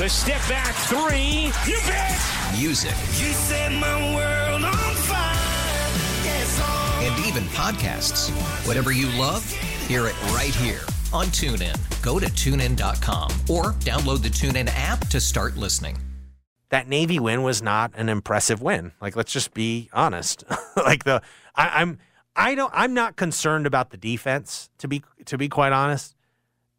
The step back three. You bet. music, You set my world on fire. Yes, oh. and even podcasts. Whatever you love, hear it right here on TuneIn. Go to tunein.com or download the TuneIn app to start listening. that Navy win was not an impressive win. Like, let's just be honest. like the I, I'm I don't I'm not concerned about the defense to be to be quite honest.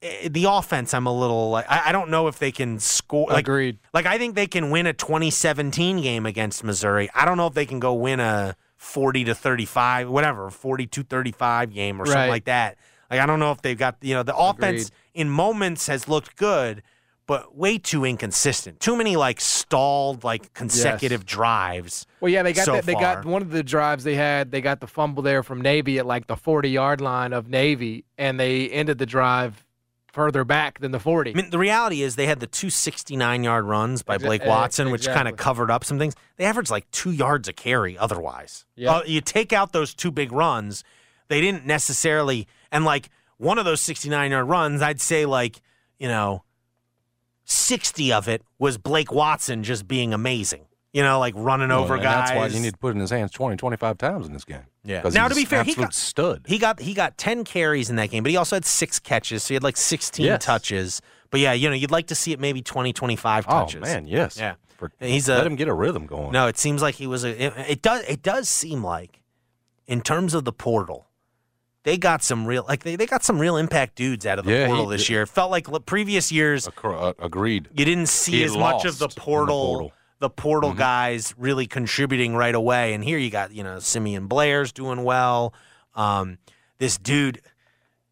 Eh, The offense, I'm a little like I, don't know if they can score. Like, Agreed. Like I think they can win a 2017 game against Missouri. I don't know if they can go win a 40 to 35, whatever, 42 35 game or something like that. Like I don't know if they've got you know the offense Agreed. in moments has looked good, but way too inconsistent. Too many like stalled like consecutive drives. Well, yeah, they got so that. They got one of the drives they had. They got the fumble there from Navy at like the 40 yard line of Navy, and they ended the drive further back than the 40. I mean, the reality is they had the two 69 yard runs by Blake eh, Watson, which kind of covered up some things. They averaged like two yards a carry otherwise. Yeah. Uh, you take out those two big runs, they didn't necessarily, and like one of those 69 yard runs, I'd say like, you know, 60 of it was Blake Watson just being amazing. You know, like running over and guys. That's why you need to put in his hands 20, 25 times in this game. Yeah. Now, he's to be fair, he got- stud. He got he got ten carries in that game, but he also had six catches, so he had like sixteen Yes. touches. But yeah, you know, you'd like to see it maybe 20, 25 oh man, yes. Yeah. For, He's a- let him get a rhythm going. No, it seems like he was a. It, it does. It does seem like, in terms of the portal, they got some real like they, they got some real impact dudes out of the Yeah, portal he- this year. It felt like previous years uh, agreed. you didn't see as much of the in the portal. Portal. The portal Mhm. guys really contributing right away, and here you got you know Simeon Blair's doing well. Um, this dude,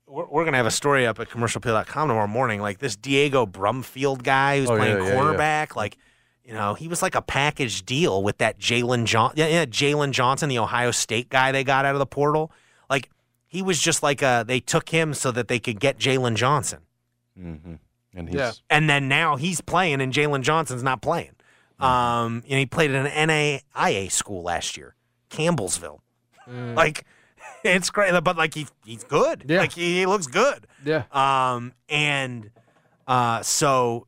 we're, we're gonna have a story up at commercialappeal.com tomorrow morning. Like this Diego Brumfield guy who's Oh, yeah, playing yeah, yeah. cornerback, like you know he was like a package deal with that Jalen John, yeah, yeah Jalen Johnson, the Ohio State guy they got out of the portal. Like he was just like a they took him so that they could get Jalen Johnson hmm And he's Yeah. and then now he's playing and Jalen Johnson's not playing. Um, you know, he played at an NAIA school last year, Campbellsville. Like, it's great, but like he he's good. Yeah. Like he, he looks good. yeah. Um, and uh, so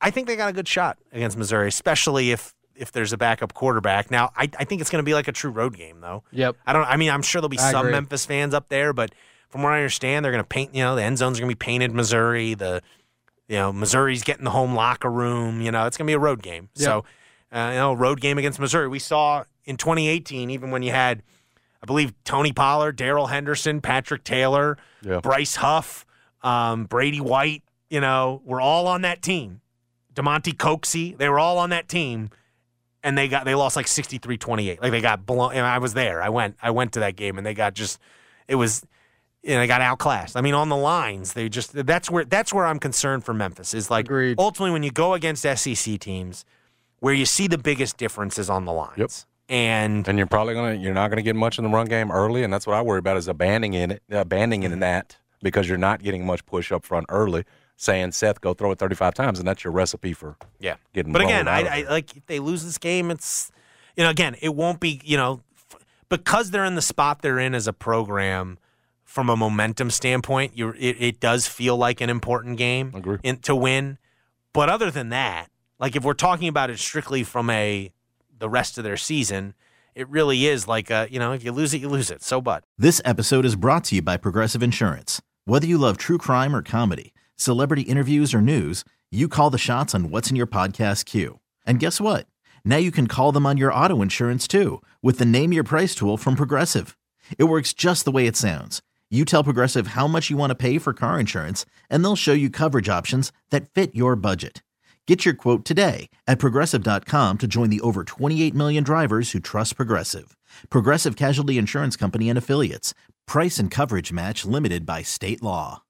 I think they got a good shot against Missouri, especially if if there's a backup quarterback. Now, I, I think it's going to be like a true road game, though. Yep. I don't. I mean, I'm sure there'll be I some agree. Memphis fans up there, but from what I understand, they're going to paint. You know, the end zones are going to be painted Missouri. The you know Missouri's getting the home locker room. You know, it's going to be a road game. Yep. So, uh, you know, road game against Missouri. We saw in 2018, even when you had, I believe, Tony Pollard, Darrell Henderson, Patrick Taylor, Yeah. Bryce Huff, um, Brady White. You know, we're all on that team. Damonte Coxie, they were all on that team and they got they lost like 63-28 like they got blown and i was there i went i went to that game and they got just it was you know, they got outclassed i mean on the lines they just that's where that's where i'm concerned for memphis is like Agreed. ultimately when you go against sec teams where you see the biggest differences on the lines Yep. and and you're probably gonna you're not gonna get much in the run game early, and that's what I worry about is abandoning it, abandoning in that because you're not getting much push up front early. Saying Seth, go throw it 35 times, and that's your recipe for Yeah. getting. But again, blown I, of I like if they lose this game, it's you know again it won't be you know f- because they're in the spot they're in as a program from a momentum standpoint. You it, it does feel like an important game in, to win. But other than that, like if we're talking about it strictly from a the rest of their season, it really is like a you know if you lose it, you lose it. So but. This episode is brought to you by Progressive Insurance. Whether you love true crime or comedy, celebrity interviews or news, you call the shots on what's in your podcast queue. And guess what? Now you can call them on your auto insurance too with the Name Your Price tool from Progressive. It works just the way it sounds. You tell Progressive how much you want to pay for car insurance, and they'll show you coverage options that fit your budget. Get your quote today at progressive.com to join the over 28 million drivers who trust Progressive. Progressive Casualty Insurance Company and Affiliates. Price and coverage match limited by state law.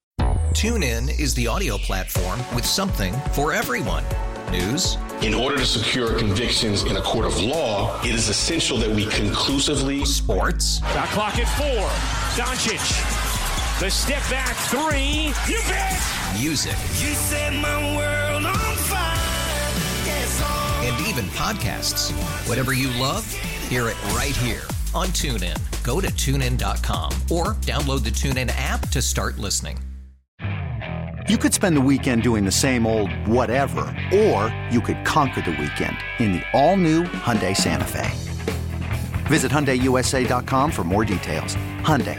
TuneIn is the audio platform with something for everyone. News, In order to secure convictions in a court of law, it is essential that we conclusively sports, Shot clock at four. Doncic. The step back three. You bet. music, You set my world on fire. Yes, and even podcasts. Whatever you love, hear it right here on TuneIn. Go to tunein.com or download the TuneIn app to start listening. You could spend the weekend doing the same old whatever, or you could conquer the weekend in the all-new Hyundai Santa Fe. Visit HyundaiUSA.com for more details. Hyundai,